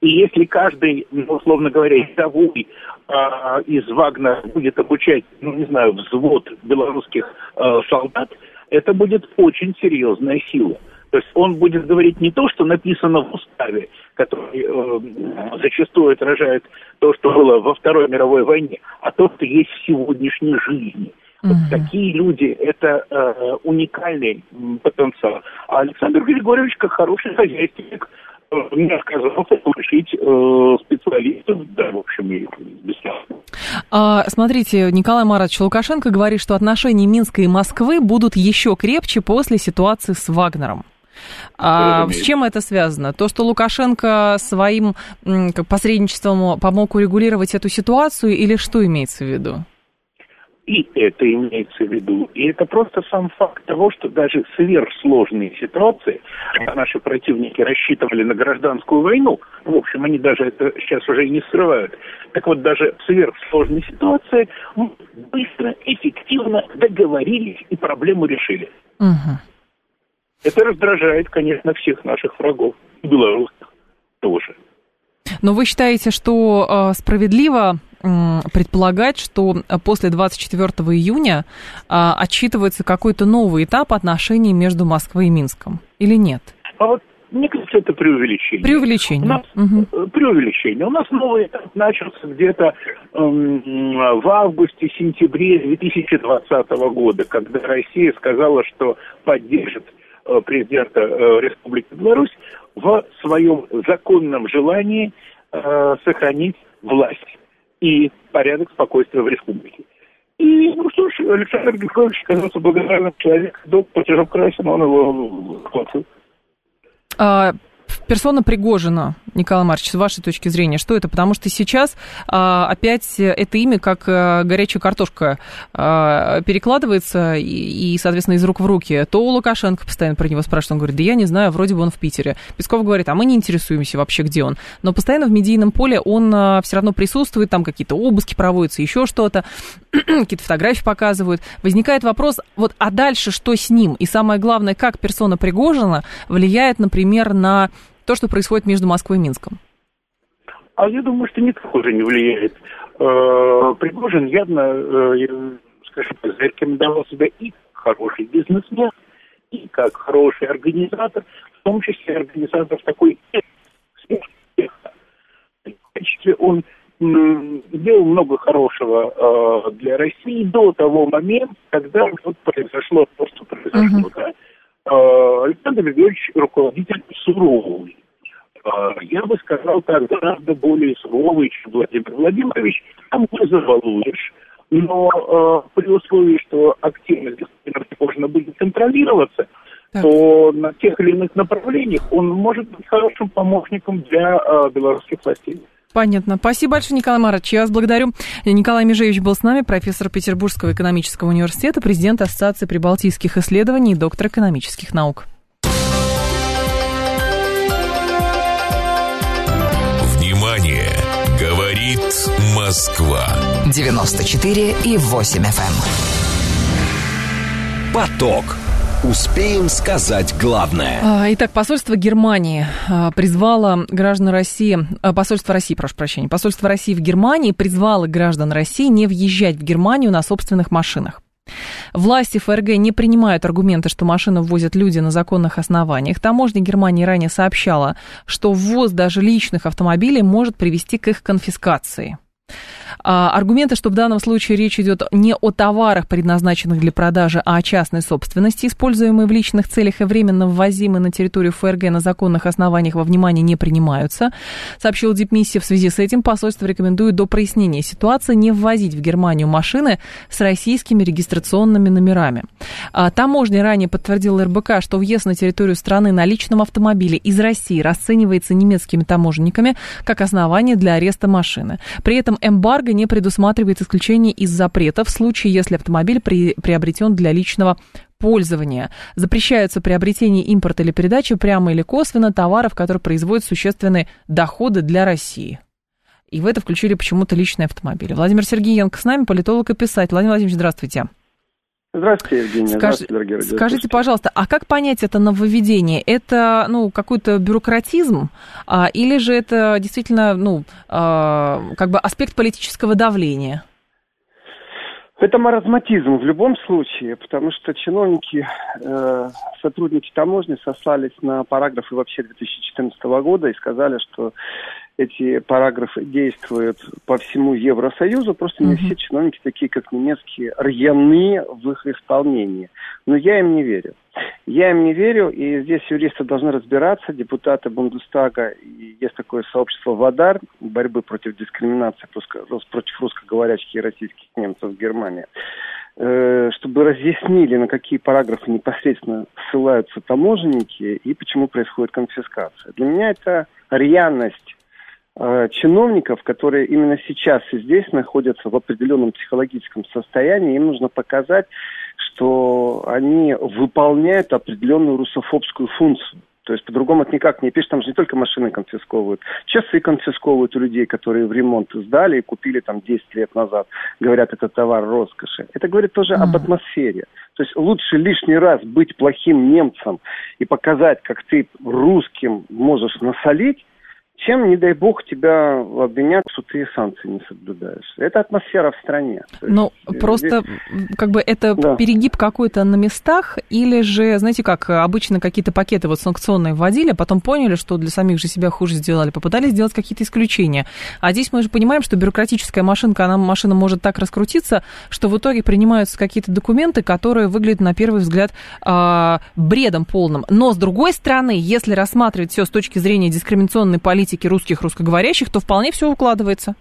И если каждый, ну, условно говоря, рядовой а, из Вагнера будет обучать, ну, не знаю, взвод белорусских а, солдат, это будет очень серьезная сила. То есть он будет говорить не то, что написано в уставе, который э, зачастую отражает то, что было во Второй мировой войне, а то, что есть в сегодняшней жизни. Вот такие люди – это э, уникальный потенциал. А Александр Григорьевич, как хороший хозяйственник, не отказался получить э, специалистов, да, в общем, и бесплатно. А, смотрите, Николай Маратович Лукашенко говорит, что отношения Минска и Москвы будут еще крепче после ситуации с Вагнером. А, с чем это связано? То, что Лукашенко своим как посредничеством помог урегулировать эту ситуацию, или что имеется в виду? И это имеется в виду. И это просто сам факт того, что даже сверхсложные ситуации, а наши противники рассчитывали на гражданскую войну, в общем, они даже это сейчас уже и не скрывают. Так вот, даже в сверхсложной ситуации мы быстро, эффективно договорились и проблему решили. Мгм. Это раздражает, конечно, всех наших врагов, белорусских тоже. Но вы считаете, что э, справедливо предполагать, что э, после 24 июня э, отчитывается какой-то новый этап отношений между Москвой и Минском? Или нет? А вот мне кажется, это преувеличение. У Преувеличение. нас Мгм. э, преувеличение. У нас новый этап начался где-то эм, в августе-сентябре 2020 года, когда Россия сказала, что поддержит э, президента э, Республики Беларусь в своем законном желании э, сохранить власть и порядок спокойствия в республике. И, ну что ж, Александр Григорьевич оказался благодарным человеком, долг платежом красен, он его схватил. Персона Пригожина, Николай Маркович, с вашей точки зрения, что это? Потому что сейчас а, опять это имя как а, горячая картошка а, перекладывается и, и, соответственно, из рук в руки. То Лукашенко постоянно про него спрашивает, он говорит, да я не знаю, вроде бы он в Питере. Песков говорит, а мы не интересуемся вообще, где он. Но постоянно в медийном поле он а, все равно присутствует, там какие-то обыски проводятся, еще что-то, какие-то фотографии показывают. Возникает вопрос, вот, а дальше что с ним? И самое главное, как персона Пригожина влияет, например, на то, что происходит между Москвой и Минском? А я думаю, что никак уже не влияет. Э, Пригожин явно, э, скажем так, зарекомендовал себя и хороший бизнесмен, и как хороший организатор, в том числе организатор такой сверхуспеха. В качестве он м, сделал много хорошего э, для России до того момента, когда вот произошло то, что произошло. Мгм. да. Э, Александр Григорьевич руководитель суровый. я бы сказал так, гораздо более суровый, чем Владимир Владимирович, там не завалуешь. Но э, при условии, что активность можно будет контролироваться, так. то на тех или иных направлениях он может быть хорошим помощником для э, белорусских властей. Понятно. Спасибо большое, Николай Марович. Я вас благодарю. Николай Межевич был с нами, профессор Петербургского экономического университета, президент Ассоциации прибалтийских исследований и доктор экономических наук. Внимание! Говорит Москва. 94 и 8 FM. Эм. Поток. Успеем сказать главное. А, итак, посольство Германии а, призвало граждан России, а, посольство России, прошу прощения, посольство России в Германии призвало граждан России не въезжать в Германию на собственных машинах. Власти ФРГ не принимают аргументы, что машины ввозят люди на законных основаниях. Таможня Германии ранее сообщала, что ввоз даже личных автомобилей может привести к их конфискации. А, аргументы, что в данном случае речь идет не о товарах, предназначенных для продажи, а о частной собственности, используемой в личных целях и временно ввозимой на территорию ФРГ на законных основаниях во внимание не принимаются, сообщил Дипмиссия. В связи с этим посольство рекомендует до прояснения ситуации не ввозить в Германию машины с российскими регистрационными номерами. А, таможня ранее подтвердила РБК, что въезд на территорию страны на личном автомобиле из России расценивается немецкими таможенниками как основание для ареста машины. При этом эмбарго эмбарго не предусматривает исключение из запрета в случае, если автомобиль при, приобретен для личного пользования. Запрещаются приобретение, импорт или передача прямо или косвенно товаров, которые производят существенные доходы для России. И в это включили почему-то личные автомобили. Владимир Сергеенко с нами, политолог и писатель. Владимир Владимирович, здравствуйте. Здравствуйте, Евгения. Скаж... Здравствуйте, дорогие Скажите, пожалуйста, а как понять это нововведение? Это, ну, какой-то бюрократизм, а, или же это действительно, ну, а, как бы аспект политического давления? Это маразматизм в любом случае, потому что чиновники, э, сотрудники таможни сослались на параграфы вообще 2014 года и сказали, что эти параграфы действуют по всему Евросоюзу, просто не все чиновники такие, как немецкие, рьяны в их исполнении. Но я им не верю. Я им не верю, и здесь юристы должны разбираться, депутаты Бундестага, и есть такое сообщество ВАДАР, борьбы против дискриминации против русскоговорящих и российских немцев в Германии, э, чтобы разъяснили, на какие параграфы непосредственно ссылаются таможенники и почему происходит конфискация. Для меня это рьяность чиновников, которые именно сейчас и здесь находятся в определенном психологическом состоянии, им нужно показать, что они выполняют определенную русофобскую функцию. То есть по-другому это никак не пишешь, там же не только машины конфисковывают, часы конфисковывают у людей, которые в ремонт сдали и купили там 10 лет назад. Говорят, это товар роскоши. Это говорит тоже mm. об атмосфере. То есть лучше лишний раз быть плохим немцем и показать, как ты русским можешь насолить, чем, не дай бог, тебя обвинят, что ты санкции не соблюдаешь. Это атмосфера в стране. Ну, просто здесь... как бы это да. перегиб какой-то на местах, или же, знаете как, обычно какие-то пакеты вот санкционные вводили, а потом поняли, что для самих же себя хуже сделали, попытались сделать какие-то исключения. А здесь мы же понимаем, что бюрократическая машинка, она, машина может так раскрутиться, что в итоге принимаются какие-то документы, которые выглядят на первый взгляд э, бредом полным. Но, с другой стороны, если рассматривать все с точки зрения дискриминационной политики, политики русских русскоговорящих, то вполне все укладывается.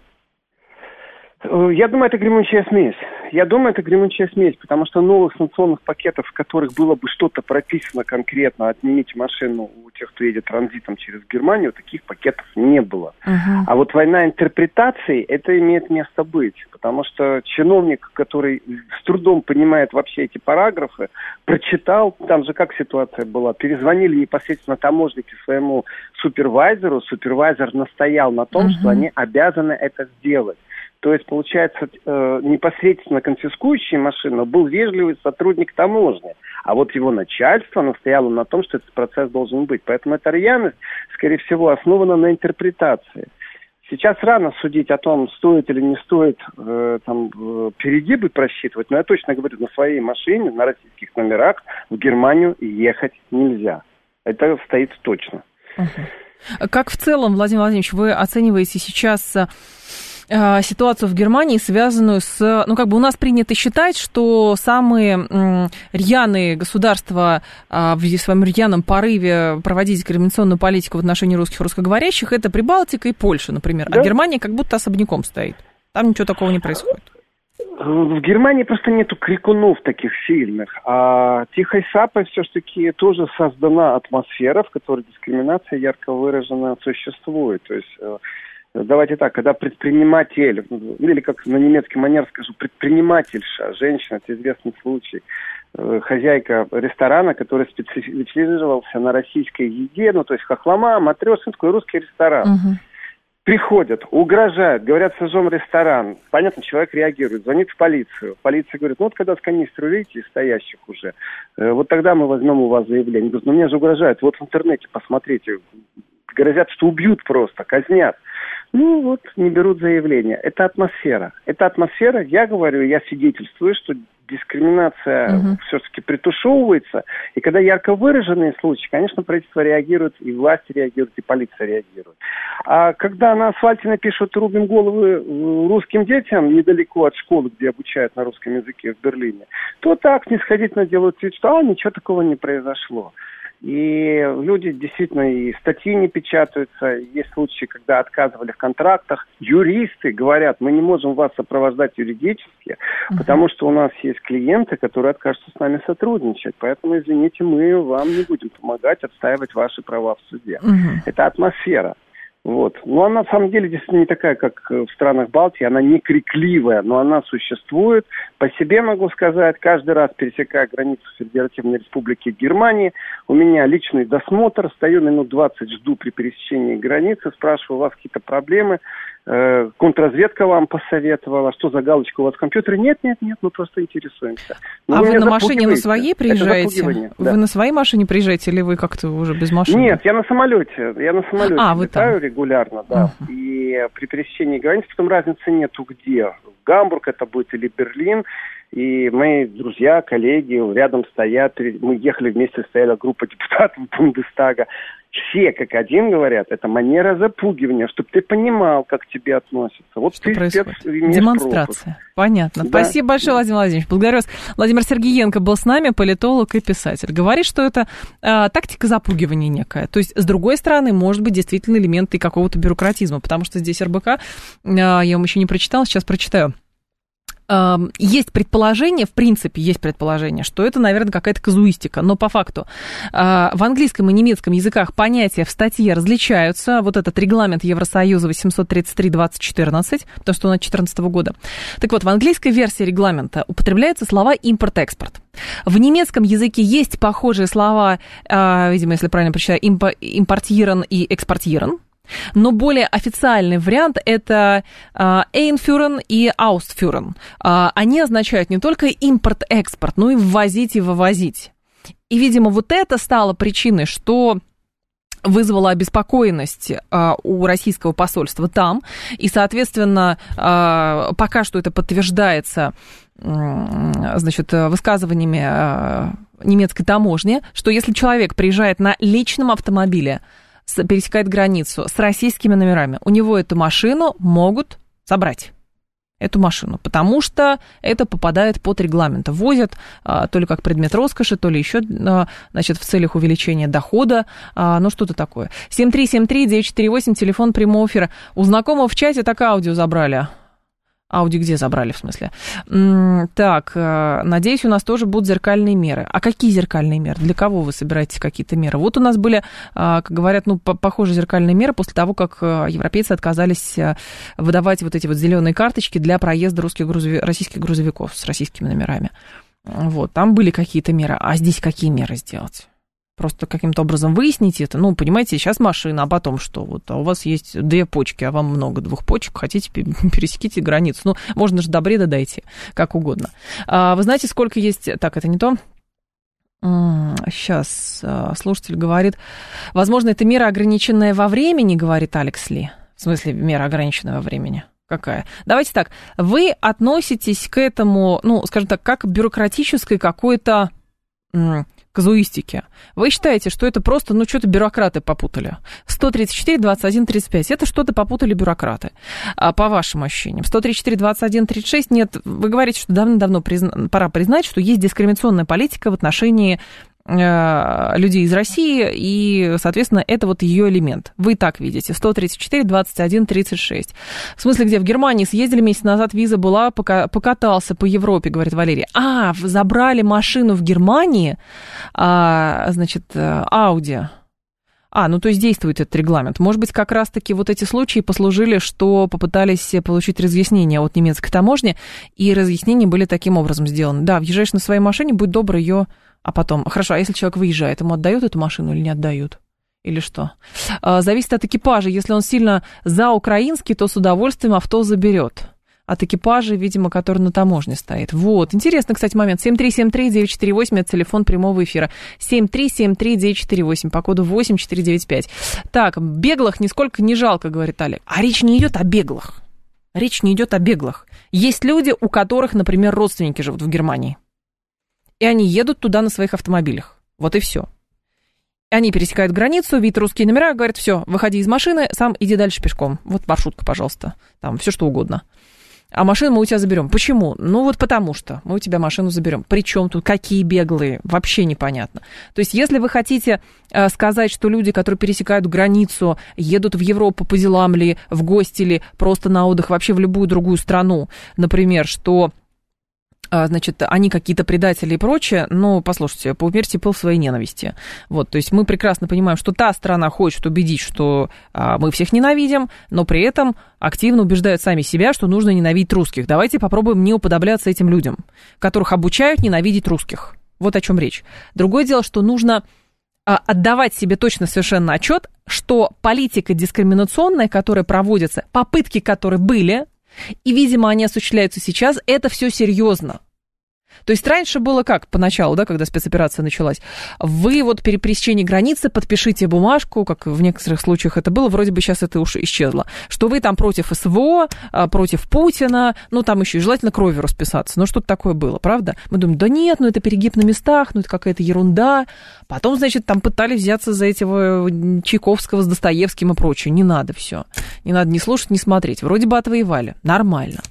Э, я думаю, это гремучая смесь. Я думаю, это гремучая смесь, потому что новых санкционных пакетов, в которых было бы что-то прописано конкретно, отнимите машину у тех, кто едет транзитом через Германию, таких пакетов не было. Uh-huh. А вот война интерпретаций, это имеет место быть, потому что чиновник, который с трудом понимает вообще эти параграфы, прочитал, там же как ситуация была, перезвонили непосредственно таможники своему супервайзеру, супервайзер настоял на том, uh-huh. что они обязаны это сделать. То есть, получается, э, непосредственно конфискующий машину был вежливый сотрудник таможни, а вот его начальство настояло на том, что этот процесс должен быть. Поэтому эта рьяность, скорее всего, основана на интерпретации. Сейчас рано судить о том, стоит или не стоит э, там, э, перегибы просчитывать, но я точно говорю, на своей машине, на российских номерах в Германию ехать нельзя. Это стоит точно. Как в целом, Владимир Владимирович, вы оцениваете сейчас э, ситуацию в Германии, связанную с... Ну, как бы у нас принято считать, что самые э, рьяные государства э, в своем рьяном порыве проводить дискриминационную политику в отношении русских русскоговорящих это Прибалтика и Польша, например. А да? А Германия как будто особняком стоит. Там ничего такого не происходит. В Германии просто нету крикунов таких сильных, а Тихой Сапой все-таки тоже создана атмосфера, в которой дискриминация ярко выражена существует. То есть э, давайте так, когда предприниматель, или как на немецкий манер скажу, предпринимательша, женщина, это известный случай, э, хозяйка ресторана, который специализировался на российской еде, ну то есть хохлома, матрешинский русский ресторан. Uh-huh приходят, угрожают, говорят, сожжем ресторан. Понятно, человек реагирует, звонит в полицию. Полиция говорит, ну вот когда с канистры увидите, стоящих уже, э, вот тогда мы возьмем у вас заявление. Говорит, ну мне же угрожают, вот в интернете посмотрите, грозят, что убьют просто, казнят. Ну вот, не берут заявление. Это атмосфера. Это атмосфера, я говорю, я свидетельствую, что дискриминация угу. все-таки притушевывается. И когда ярко выраженные случаи, конечно, правительство реагирует, и власти реагируют, и полиция реагирует. А когда на асфальте напишут «рубим головы э, русским детям» недалеко от школы, где обучают на русском языке в Берлине, то так снисходительно делают вид, что «а, ничего такого не произошло». И люди действительно и статьи не печатаются. Есть случаи, когда отказывали в контрактах. Юристы говорят, мы не можем вас сопровождать юридически, uh-huh. потому что у нас есть клиенты, которые откажутся с нами сотрудничать. Поэтому, извините, мы вам не будем помогать отстаивать ваши права в суде. Uh-huh. Это атмосфера. Вот. Но она на самом деле действительно не такая, как э, в странах Балтии, она не крикливая, но она существует. По себе могу сказать, каждый раз пересекая границу Федеративной Республики Германии, у меня личный досмотр, стою минут 20, жду при пересечении границы, спрашиваю, у вас какие-то проблемы, контрразведка вам посоветовала, что за галочка у вас в компьютере. Нет, нет, нет, мы просто интересуемся. Но а вы, вы на машине на своей приезжаете? Вы да. на своей машине приезжаете или вы как-то уже без машины? Нет, я на самолете. Я на самолете а, вы летаю там. регулярно, да. Uh-huh. И при пересечении границы потом разницы нету где. Гамбург это будет или Берлин. И мои друзья, коллеги рядом стоят. Мы ехали вместе, стояла группа депутатов Бундестага все как один говорят, это манера запугивания, чтобы ты понимал, как к тебе относятся. Вот Что ты происходит? Демонстрация. Пропуск. Понятно. Да. Спасибо большое, Владимир Владимирович. Благодарю вас. Владимир Сергеенко был с нами, политолог и писатель. Говорит, что это э, тактика запугивания некая. То есть, с другой стороны, может быть, действительно элементы какого-то бюрократизма, потому что здесь РБК, э, я вам еще не прочитала, сейчас прочитаю есть предположение, в принципе, есть предположение, что это, наверное, какая-то казуистика, но по факту а, в английском и немецком языках понятия в статье различаются. Вот этот регламент Евросоюза 833-2014, потому что он от 2014 года. Так вот, в английской версии регламента употребляются слова импорт-экспорт. В немецком языке есть похожие слова, а, видимо, если правильно прочитаю, импортирован и экспортирован. Но более официальный вариант это Einführen и Ausführen. Они означают не только импорт-экспорт, но и ввозить и вывозить. И, видимо, вот это стало причиной, что вызвало обеспокоенность а, у российского посольства там, и, соответственно, а, пока что это подтверждается значит, высказываниями а, немецкой таможни, что если человек приезжает на личном автомобиле, пересекает границу с российскими номерами, у него эту машину могут забрать эту машину, потому что это попадает под регламент. Возят а, то ли как предмет роскоши, то ли еще, а, значит, в целях увеличения дохода, а, ну что-то такое. 7373-948, телефон прямого эфира. У знакомого в чате так аудио забрали. Ауди где забрали, в смысле? Так, э, надеюсь, у нас тоже будут зеркальные меры. А какие зеркальные меры? Для кого вы собираете какие-то меры? Вот у нас были, а, как говорят, ну, похожие зеркальные меры после того, как э, европейцы отказались э, выдавать вот эти вот зеленые карточки для проезда русских грузовик, российских грузовиков с российскими номерами. Вот, там были какие-то меры. А здесь какие меры сделать? Просто каким-то образом выяснить это. Ну, понимаете, сейчас машина, а потом что? Вот, а у вас есть две почки, а вам много двух почек, хотите, пересеките границу. Ну, можно же до бреда дойти, как угодно. А, вы знаете, сколько есть... Так, это не то. Сейчас а, слушатель говорит, возможно, это мера, ограниченная во времени, говорит Алекс Ли. В смысле, мера, ограниченная во времени. Какая? Давайте так, вы относитесь к этому, ну, скажем так, как к бюрократической какой-то казуистики. Вы считаете, что это просто, ну, что-то бюрократы попутали. 134, 21, 35. Это что-то попутали бюрократы, а, по вашим ощущениям. 134, 21, 36. Нет, вы говорите, что давно-давно призна... пора признать, что есть дискриминационная политика в отношении людей из России, и, соответственно, это вот ее элемент. Вы так видите. 134, 21, 36. В смысле, где в Германии съездили месяц назад, виза была, пока, покатался по Европе, говорит Валерия. А, забрали машину в Германии, а, значит, Ауди. А, ну то есть действует этот регламент. Может быть, как раз-таки вот эти случаи послужили, что попытались получить разъяснение от немецкой таможни, и разъяснения были таким образом сделаны. Да, въезжаешь на своей машине, будь добр ее а потом, хорошо, а если человек выезжает, ему отдают эту машину или не отдают? Или что? А, зависит от экипажа. Если он сильно за украинский, то с удовольствием авто заберет. От экипажа, видимо, который на таможне стоит. Вот. Интересный, кстати, момент. 7373948, это телефон прямого эфира. 7373948, по коду 8495. Так, беглых нисколько не жалко, говорит Олег. А речь не идет о беглых. Речь не идет о беглых. Есть люди, у которых, например, родственники живут в Германии и они едут туда на своих автомобилях. Вот и все. Они пересекают границу, видят русские номера, говорят, все, выходи из машины, сам иди дальше пешком. Вот маршрутка, пожалуйста. Там все что угодно. А машину мы у тебя заберем. Почему? Ну вот потому что мы у тебя машину заберем. Причем тут какие беглые? Вообще непонятно. То есть если вы хотите э, сказать, что люди, которые пересекают границу, едут в Европу по делам ли, в гости ли, просто на отдых, вообще в любую другую страну, например, что значит, они какие-то предатели и прочее, но, послушайте, поумерьте пыл своей ненависти. Вот, то есть мы прекрасно понимаем, что та страна хочет убедить, что а, мы всех ненавидим, но при этом активно убеждают сами себя, что нужно ненавидеть русских. Давайте попробуем не уподобляться этим людям, которых обучают ненавидеть русских. Вот о чем речь. Другое дело, что нужно а, отдавать себе точно совершенно отчет, что политика дискриминационная, которая проводится, попытки, которые были, и, видимо, они осуществляются сейчас. Это все серьезно. То есть раньше было как поначалу, да, когда спецоперация началась? Вы вот при пересечении границы подпишите бумажку, как в некоторых случаях это было, вроде бы сейчас это уж исчезло, что вы там против СВО, а, против Путина, ну там еще желательно кровью расписаться. Ну что-то такое было, правда? Мы думаем, да нет, ну это перегиб на местах, ну это какая-то ерунда. Потом, значит, там пытались взяться за этого Чайковского с Достоевским и прочее. Не надо все. Не надо ни слушать, ни смотреть. Вроде бы отвоевали. Нормально.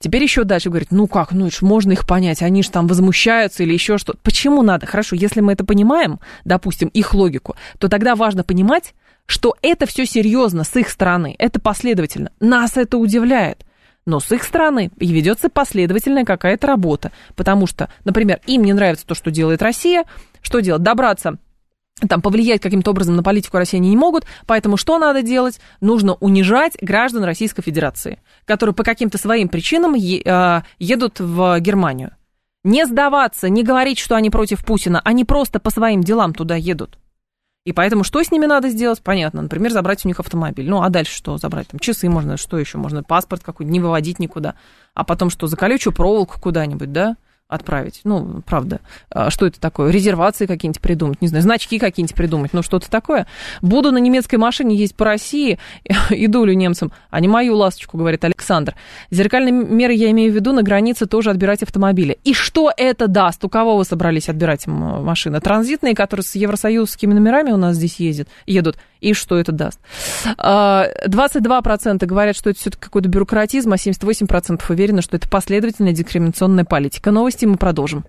Теперь еще дальше говорит, ну как, ну ж можно их понять, они же там возмущаются или еще что-то. Почему надо? Хорошо, если мы это понимаем, допустим, их логику, то тогда важно понимать, что это все серьезно с их стороны, это последовательно. Нас это удивляет. Но с их стороны и ведется последовательная какая-то работа. Потому что, например, им не нравится то, что делает Россия. Что делать? Добраться там повлиять каким-то образом на политику России они не могут, поэтому что надо делать? Нужно унижать граждан Российской Федерации, которые по каким-то своим причинам а, едут в Германию. Не сдаваться, не говорить, что они против Путина, они просто по своим делам туда едут. И поэтому что с ними надо сделать? Понятно. Например, забрать у них автомобиль. Ну, а дальше что забрать? Там часы можно, что еще можно? Паспорт какой-то, не выводить никуда. А потом что, за колючую проволоку куда-нибудь, да? Отправить. Ну, правда. А что это такое? Резервации какие-нибудь придумать, не знаю, значки какие-нибудь придумать, ну, что-то такое. Буду на немецкой машине ездить по России, иду ли немцам, а не мою ласточку, говорит Александр. Зеркальные меры я имею в виду на границе тоже отбирать автомобили. И что это даст? У кого вы собрались отбирать машины? Транзитные, которые с евросоюзскими номерами у нас здесь ездят, едут. И что это даст? 22% а, говорят, что это все-таки какой-то бюрократизм, а 78% уверены, что это последовательная дискриминационная политика. Новости мы продолжим.